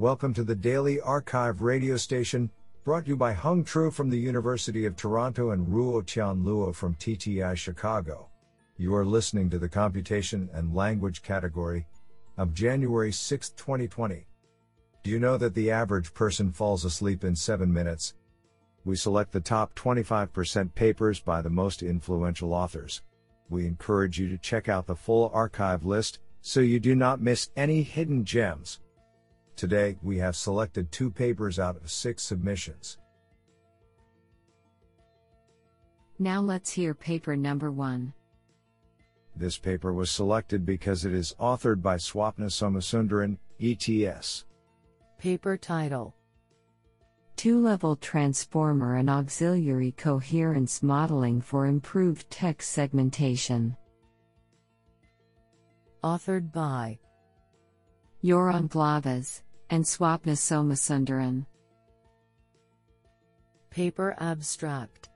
Welcome to the Daily arXiv radio station, brought to you by Hung Tru from the University of Toronto and Ruo Tian Luo from TTI Chicago. You are listening to the Computation and Language category of January 6, 2020. Do you know that the average person falls asleep in 7 minutes? We select the top 25% papers by the most influential authors. We encourage you to check out the full arXiv list so you do not miss any hidden gems. Today, we have selected two papers out of six submissions. Now let's hear paper number one. This paper was selected because it is authored by Swapna Somasundaran, ETS. Paper title Two level transformer and auxiliary coherence modeling for improved text segmentation. Authored by Goran Glavas and Swapna Somasundaran. Paper Abstract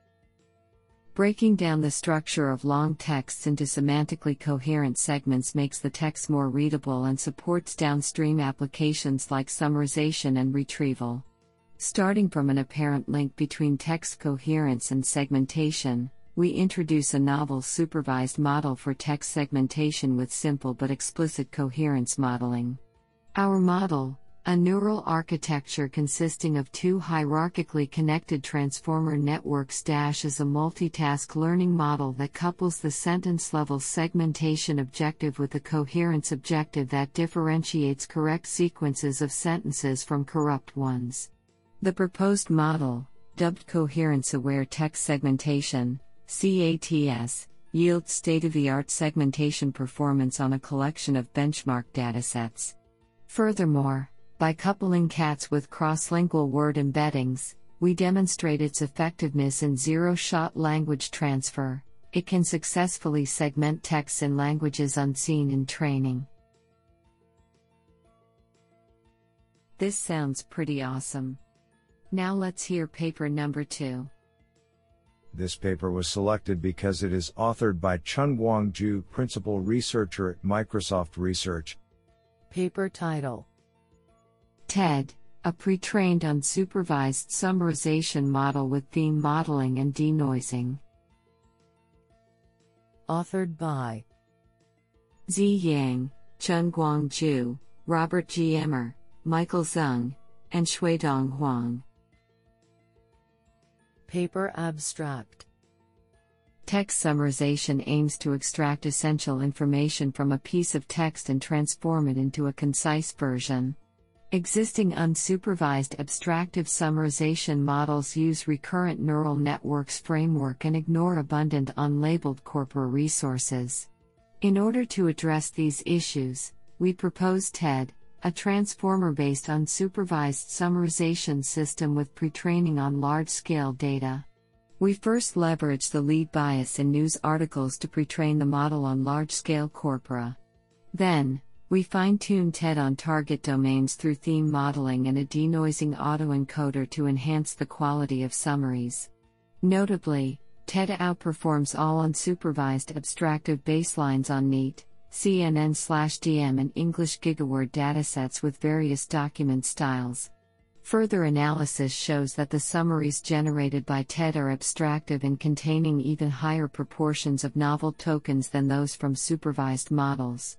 Breaking down the structure of long texts into semantically coherent segments makes the text more readable and supports downstream applications like summarization and retrieval. Starting from an apparent link between text coherence and segmentation, we introduce a novel supervised model for text segmentation with simple but explicit coherence modeling. Our model, a neural architecture consisting of two hierarchically connected transformer networks dash is a multitask learning model that couples the sentence level segmentation objective with the coherence objective that differentiates correct sequences of sentences from corrupt ones. The proposed model, dubbed Coherence Aware Text Segmentation, CATS, yields state of the art segmentation performance on a collection of benchmark datasets. Furthermore, by coupling CATS with cross-lingual word embeddings, we demonstrate its effectiveness in zero shot language transfer. It can successfully segment texts in languages unseen in training. This sounds pretty awesome. Now let's hear paper number two. This paper was selected because it is authored by Chenguang Zhu, principal researcher at Microsoft Research. Paper title TED, a pre trained unsupervised summarization model with theme modeling and denoising. Authored by Zi Yang, Chenguang Zhu, Robert Gmyr, Michael Zeng, and Xuedong Huang. Paper Abstract Text summarization aims to extract essential information from a piece of text and transform it into a concise version. Existing unsupervised abstractive summarization models use recurrent neural networks framework and ignore abundant unlabeled corpora resources. In order to address these issues, we propose TED, a transformer based unsupervised summarization system with pre-training on large scale data. We first leverage the lead bias in news articles to pre train the model on large scale corpora. Then, we fine tune TED on target domains through theme modeling and a denoising autoencoder to enhance the quality of summaries. Notably, TED outperforms all unsupervised abstractive baselines on NYT, CNN/DM and English GigaWord datasets with various document styles. Further analysis shows that the summaries generated by TED are abstractive and containing even higher proportions of novel tokens than those from supervised models.